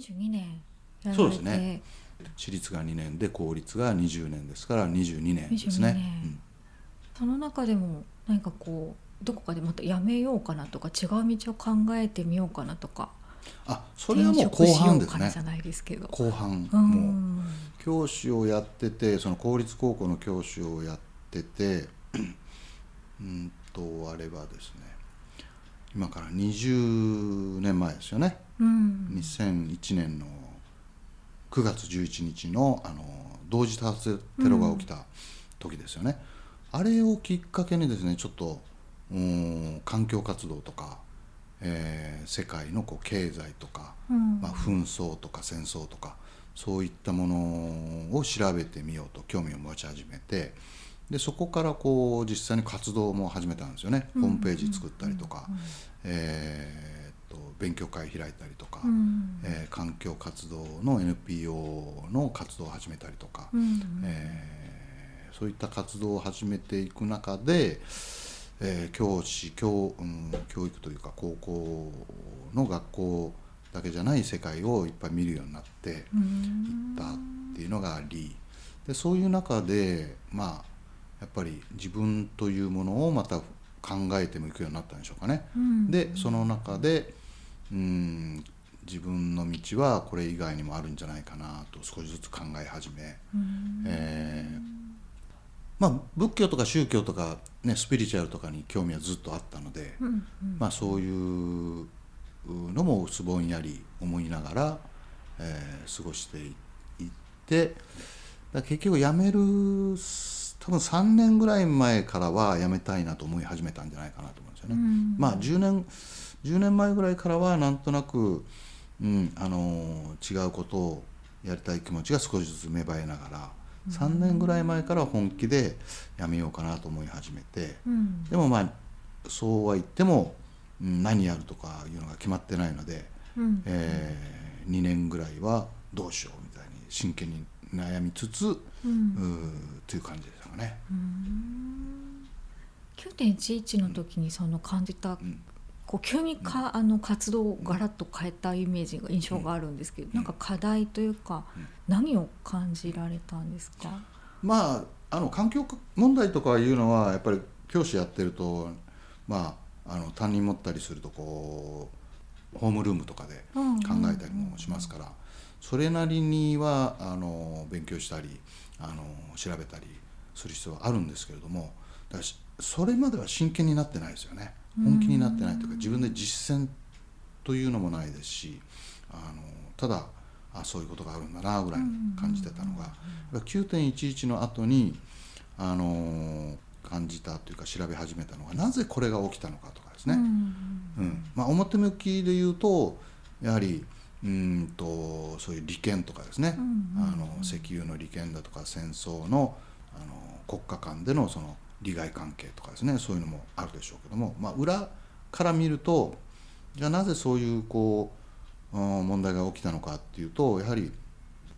22年そうですね。私立が2年で公立が20年ですから22年ですね。22年。その中でも何かこうどこかでまたやめようかなとか違う道を考えてみようかなとかうん、あそれはもう後半ですね。転職しようかなじゃないですけど。後半。うもんう教師をやっててその公立高校の教師をやっててうんとあれはですね今から20年前ですよね。うん。2001年の9月11日のあの同時多発テロが起きた時ですよね、あれをきっかけにですねちょっとうん環境活動とか、えー世界のこう経済とか、うん。まあ、紛争とか戦争とかそういったものを調べてみようと興味を持ち始めてでそこからこう実際に活動も始めたんですよね、ホームページ作ったりとか、えーっと勉強会開いたりとか、うん。えー環境活動の NPO の活動を始めたりとか、うん。えーそういった活動を始めていく中で、えー教師教,、うん、教育というか高校の学校だけじゃない世界をいっぱい見るようになっていったっていうのがあり。でそういう中でまあやっぱり自分というものをまた考えてもいくようになったんでしょうかね。うん。でその中でうん自分の道はこれ以外にもあるんじゃないかなと少しずつ考え始め、うん。えーまあ、仏教とか宗教とか、ね、スピリチュアルとかに興味はずっとあったので、うんうん。まあ、そういうのも薄ぼんやり思いながら、えー過ごしていって結局辞める多分3年ぐらい前からは辞めたいなと思い始めたんじゃないかなと思うんですよね。うん。まあ10年10年前ぐらいからはなんとなく、うん、あの違うことをやりたい気持ちが少しずつ芽生えながら3年ぐらい前から本気で辞めようかなと思い始めてうん。でもまあそうは言っても、うん何やるとかいうのが決まってないので、うん。え2年ぐらいはどうしようみたいに真剣に悩みつつ、ううんーという感じでしたかね。うん。9.11の時にその感じた、ん。こう急にか、あの活動をガラッと変えたイメージが印象があるんですけど、なんか課題というか、うん。何を感じられたんですか、まああの環境問題とかいうのはやっぱり教師やってるとまああの担任持ったりするとこうホームルームとかでうん考えたりもしますから、それなりにはあの勉強したりあの調べたりする必要はあるんですけれどもだからしそれまでは真剣になってないですよね。本気になってないというか自分で実践というのもないですしあのただあそういうことがあるんだなぐらいに感じてたのが、やっぱ9.11の後にあの感じたというか調べ始めたのがなぜこれが起きたのかとかですね、うんうんまあ、表向きで言うとやはりうーんとそういう利権とかですね、あの石油の利権だとか戦争のあの国家間でのその利害関係とかですねそういうのもあるでしょうけども、まあ、裏から見るとじゃあなぜそういうこう問題が起きたのかっていうとやはり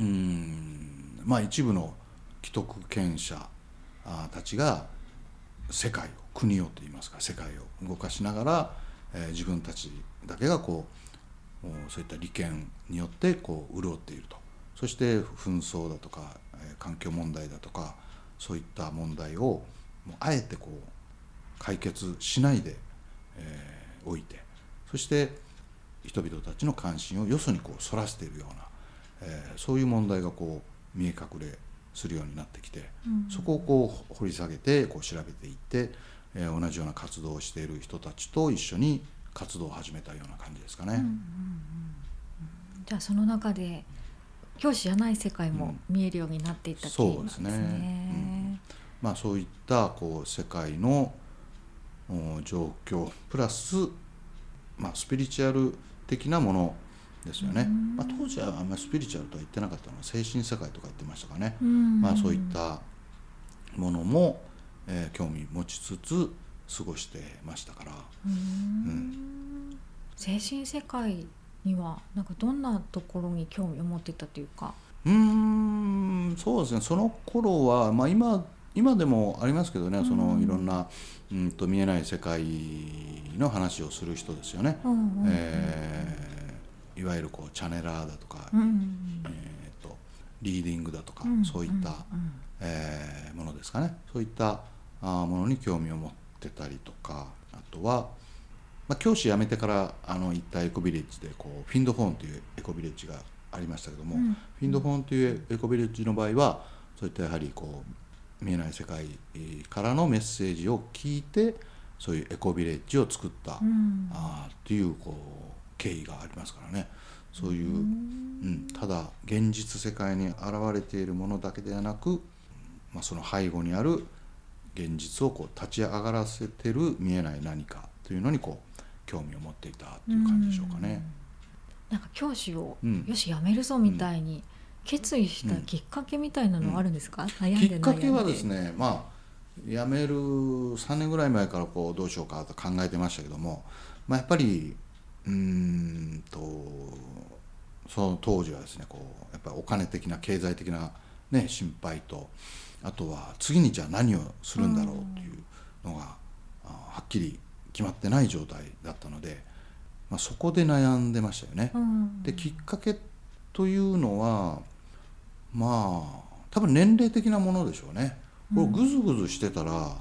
うんまあ一部の既得権者たちが世界を国をといいますか世界を動かしながら、えー自分たちだけがこうそういった利権によってこう潤っていると。そして紛争だとか、えー環境問題だとかそういった問題をあえてこう解決しないで、えーおいてそして人々たちの関心をよそにこうそらしているような、えーそういう問題がこう見え隠れするようになってきて、うん。そこをこう掘り下げてこう調べていって、えー同じような活動をしている人たちと一緒に活動を始めたような感じですかね。うんうんうんじゃあその中で教師じゃない世界も見えるようになっていった経緯なん。そうですねまあ、そういったこう世界のお状況プラス、まあ、スピリチュアル的なものですよね、うん。まあ、当時はあんまりスピリチュアルとは言ってなかったの。は精神世界とか言ってましたかね、うん。まあ、そういったものも、えー興味持ちつつ過ごしてましたから、うん。精神世界にはなんかどんなところに興味を持っていたというか？うーんそうですね。その頃はまあ今今でもありますけどね、そのいろんなうんと見えない世界の話をする人ですよね。うんうんうんえーいわゆるこうチャネラーだとか、うんえー、とリーディングだとか、うんそういった、うんえーものですかね。そういったあーものに興味を持ってたりとかあとは、まあ、教師辞めてからあの行ったエコビレッジでこうフィンドフォーンというエコビレッジがありましたけども、うん。フィンドフォーンというエコビレッジの場合はそういったやはりこう見えない世界からのメッセージを聞いてそういうエコビレッジを作った、うん。あーっていうこう経緯がありますからね。そういう、ううんん、ただ現実世界に現れているものだけではなく、まあ、その背後にある現実をこう立ち上がらせてる見えない何かというのにこう興味を持っていたという感じでしょうかね。なんか教師を、うん。よしやめるぞみたいに決意したきっかけみたいなのはあるんですか、悩んきで。っかけはですねねまあ辞める3年ぐらい前からこうどうしようかと考えてましたけども、まあ、やっぱりうーんとその当時はですねこうやっぱりお金的な経済的な、ね、心配とあとは次にじゃあ何をするんだろうというのがあはっきり決まってない状態だったので、まあ、そこで悩んでましたよね。うん。できっかけというのはまあ多分年齢的なものでしょうね。これうんぐずぐずしてたら、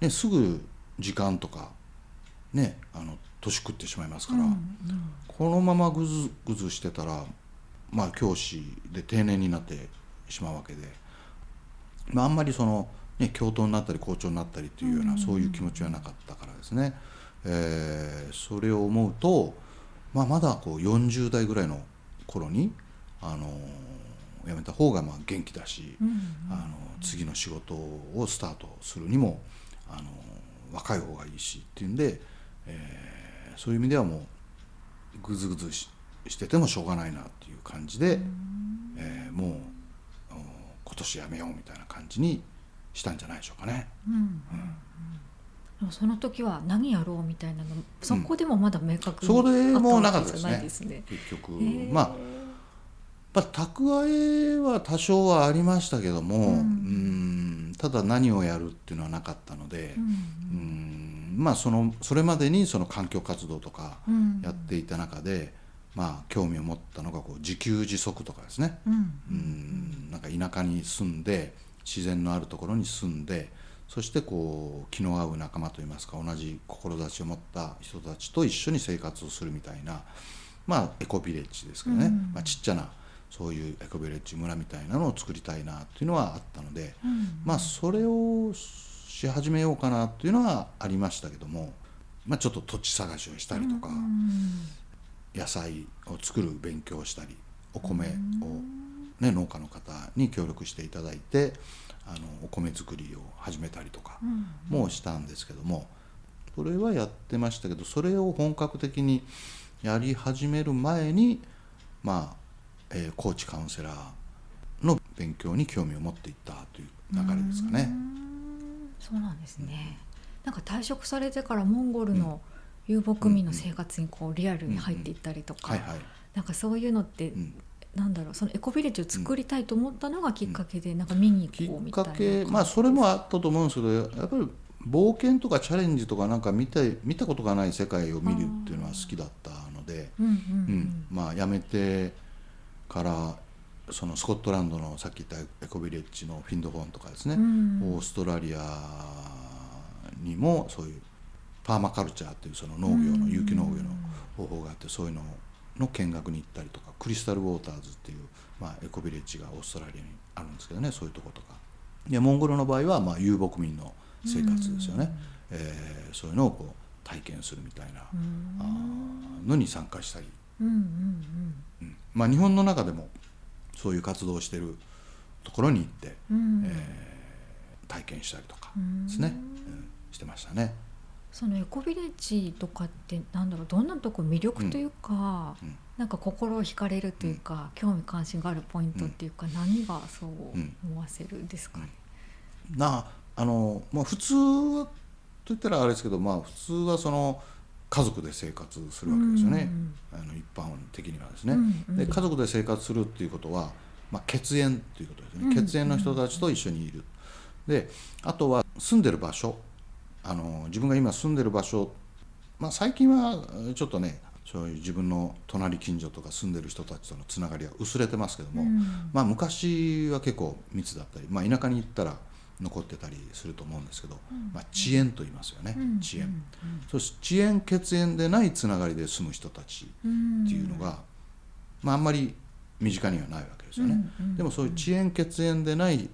ね、すぐ時間とかねあの年食ってしまいますから、うんこのままぐずぐずしてたらまあ教師で定年になってしまうわけで、まあ、あんまりその、ね、教頭になったり校長になったりというような、うん。そういう気持ちはなかったからですね、えーそれを思うと、まあ、まだこう40代ぐらいの頃に、あの辞めた方がまあ元気だし、うんあの次の仕事をスタートするにもあの若い方がいいしっていうんで、えーそういう意味ではもうぐずぐずししててもしょうがないなっていう感じで、えーもうお今年やめようみたいな感じにしたんじゃないでしょうかね。うんうんその時は何やろうみたいなのそこでもまだ明確にそこでもうなあわけじゃかったですね。ね。結局。へーまあ蓄えは多少はありましたけども、うん。うんただ何をやるっていうのはなかったので、うん。うんまあそのそれまでにその環境活動とかうん。やっていた中で、まあ興味を持ったのがこう自給自足とかですね、うん。うんなんか田舎に住んで自然のあるところに住んでそしてこう気の合う仲間といいますか同じ志を持った人たちと一緒に生活をするみたいなまあエコビレッジですけどね、うん。まあ、ちっちゃなそういうエコビレッジ村みたいなのを作りたいなっていうのはあったので、うん。まあそれをし始めようかなっていうのはありましたけども、まあ、ちょっと土地探しをしたりとか、うん。野菜を作る勉強をしたりお米を、ね、農家の方に協力していただいてあのお米作りを始めたりとかうん。もしたんですけどもそれはやってましたけどそれを本格的にやり始める前にまあ、えーコーチカウンセラーの勉強に興味を持っていったという流れですかね。う。んそうなんですね。なんか退職されてからモンゴルの遊牧民の生活にこうリアルに入っていったりとか、なんかそういうのって、うん。なんだろうそのエコビレッジを作りたいと思ったのがきっかけで、なんか見にきっ行こうみたいなか？けまあそれもあったと思うんですけどやっぱり冒険とかチャレンジとかなんか見て見たことがない世界を見るっていうのは好きだったので、うんうんうんまあ辞めてからそのスコットランドのさっき言ったエコビレッジのフィンドフォンとかですね、うん。オーストラリアにもそういうパーマカルチャーっていうその農業の有機農業の方法があってそういうのの見学に行ったりとかクリスタルウォーターズっていう、まあ、エコビレッジがオーストラリアにあるんですけどねそういうとことか。でモンゴルの場合は、まあ、遊牧民の生活ですよね、えーそういうのをこう体験するみたいな、うん。あーのに参加したり、うんうんうん。まあ、日本の中でもそういう活動をしてるところに行って、うんうん。えー体験したりとかうんですね、うん。してましたね。そのエコビレッジとかってなんだろうどんなとこ魅力というか、うん。なんか心を惹かれるというか、興味関心があるポイントっていうか、何がそう思わせるんですかね？なあの、まあ、普通はといったらあれですけど、まあ、普通はその家族で生活するわけですよね、あの一般的にはですね。うんうん。で家族で生活するっていうことは、まあ、血縁ということですね、うん。血縁の人たちと一緒にいる。であとは住んでる場所。あの自分が今住んでる場所、まあ、最近はちょっとねそういう自分の隣近所とか住んでる人たちとのつながりが薄れてますけども、うん。まあ、昔は結構密だったり、まあ、田舎に行ったら残ってたりすると思うんですけど、まあ、遅延と言いますよね、うん。遅延、そうです。遅延血縁でないつながりで住む人たちうんっていうのが、まあ、あんまり身近にはないわけですよね、うん。うん。でもそういう遅延血縁でない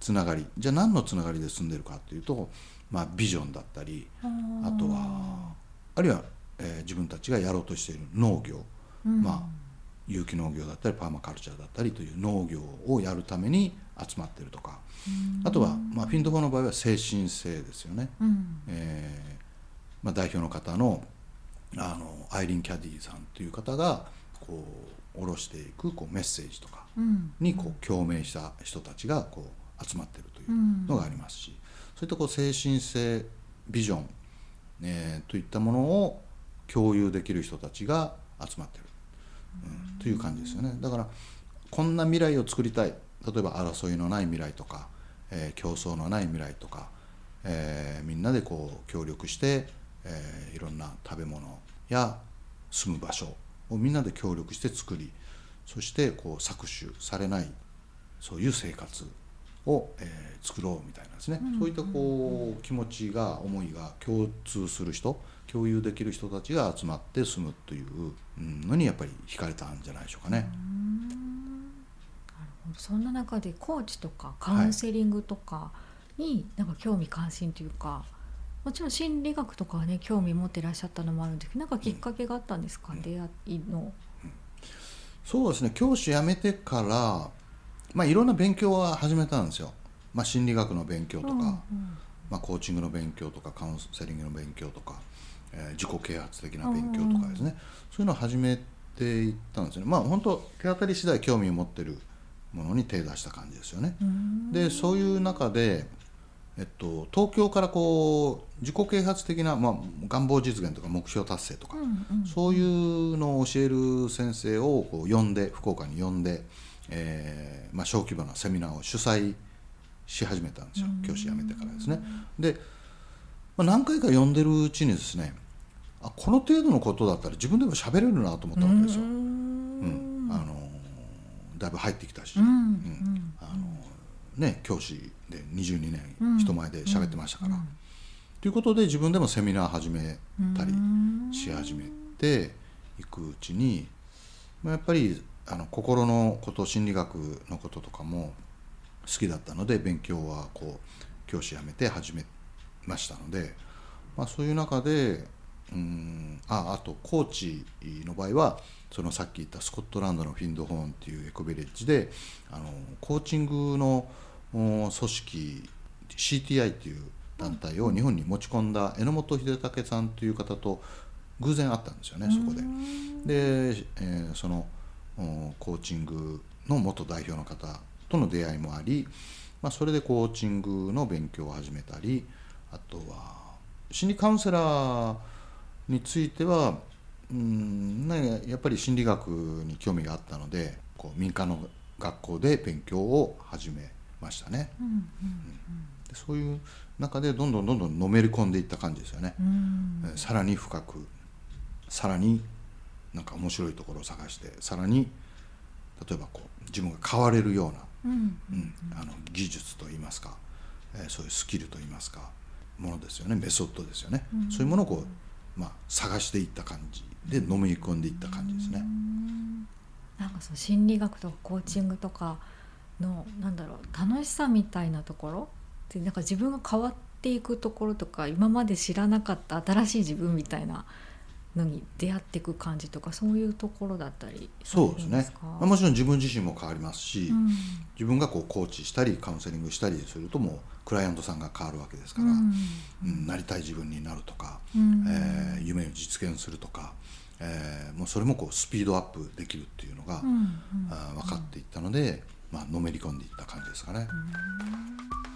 つながりじゃあ何のつながりで住んでるかっていうと、まあ、ビジョンだったりあとはあるいは、えー自分たちがやろうとしている農業、うん。まあ有機農業だったりパーマカルチャーだったりという農業をやるために集まってるとか。あとは、まあ、フィンドフォーの場合は精神性ですよね、うん。えーまあ、代表の方のあのアイリン・キャディさんという方がこう下ろしていくこうメッセージとかうん。にこう共鳴した人たちがこう集まってるというのがありますし、そういったこう精神性ビジョン、えーといったものを共有できる人たちが集まってる、うん、という感じですよね。だからこんな未来を作りたい。例えば争いのない未来とか、えー競争のない未来とか、えーみんなでこう協力して、えーいろんな食べ物や住む場所をみんなで協力して作りそしてこう搾取されないそういう生活を、えー作ろうみたいなですね、そういったこう気持ちが思いが共通する人共有できる人たちが集まって住むといううんのにやっぱり惹かれたんじゃないでしょうかね。そんな中でコーチとかカウンセリングとかになんか興味関心というか、もちろん心理学とかはね興味持ってらっしゃったのもあるんですけどなんかきっかけがあったんですか、出会いの。そうですね。教師辞めてから、まあ、いろんな勉強は始めたんですよ、まあ、心理学の勉強とか、うんうん。まあ、コーチングの勉強とかカウンセリングの勉強とか、えー自己啓発的な勉強とかですね、そういうのを始めていったんですよね。まあ本当手当たり次第興味を持ってるものに手出した感じですよね。うん。でそういう中で、えっと、東京からこう自己啓発的な、まあ、願望実現とか目標達成とか、うんうんそういうのを教える先生をこう呼んで福岡に呼んで、えーまあ、小規模なセミナーを主催し始めたんですよ。教師辞めてからですね。で、まあ、何回か呼んでるうちにですねあこの程度のことだったら自分でも喋れるなと思ったわけですよ。ううん。んあのだいぶ入ってきたし、うん。うん。あのね、教師で22年人前で喋ってましたから。ということで自分でもセミナー始めたりし始めていくうちに、まあ、やっぱりあの心のこと心理学のこととかも好きだったので勉強はこう教師辞めて始めましたので、まあ、そういう中でうんああとコーチの場合はそのさっき言ったスコットランドのフィンドホーンっていうエコビレッジであのコーチングのお組織 CTI っていう団体を日本に持ち込んだ榎本秀武さんという方と偶然会ったんですよねそこで。で、えーそのおコーチングの元代表の方との出会いもあり、まあ、それでコーチングの勉強を始めたりあとは心理カウンセラーについてはうんねやっぱり心理学に興味があったのでこう民間の学校で勉強を始めましたね。うんでそういう中でどんどんどんどんのめり込んでいった感じですよね。さらに深くさらになんか面白いところを探してさらに例えばこう自分が変われるような、うん。うんあの技術といいますか、えーそういうスキルといいますかものですよね。メソッドですよね、うん。そういうものをこう、まあ、探していった感じでのめり込んでいった感じですね。なんかその心理学とかコーチングとかのなんだろう楽しさみたいなところ？ってなんか自分が変わっていくところとか今まで知らなかった新しい自分みたいなのに出会っていく感じとかそういうところだったりそうんですね。かまあもちろん自分自身も変わりますし、うん自分がこうコーチしたりカウンセリングしたりするともうクライアントさんが変わるわけですから、うん。うんなりたい自分になるとか、うん。えー夢を実現するとか、えーもうそれもこうスピードアップできるっていうのが、うんうん。あー分かっていったので、まあのめり込んでいった感じですかね。うん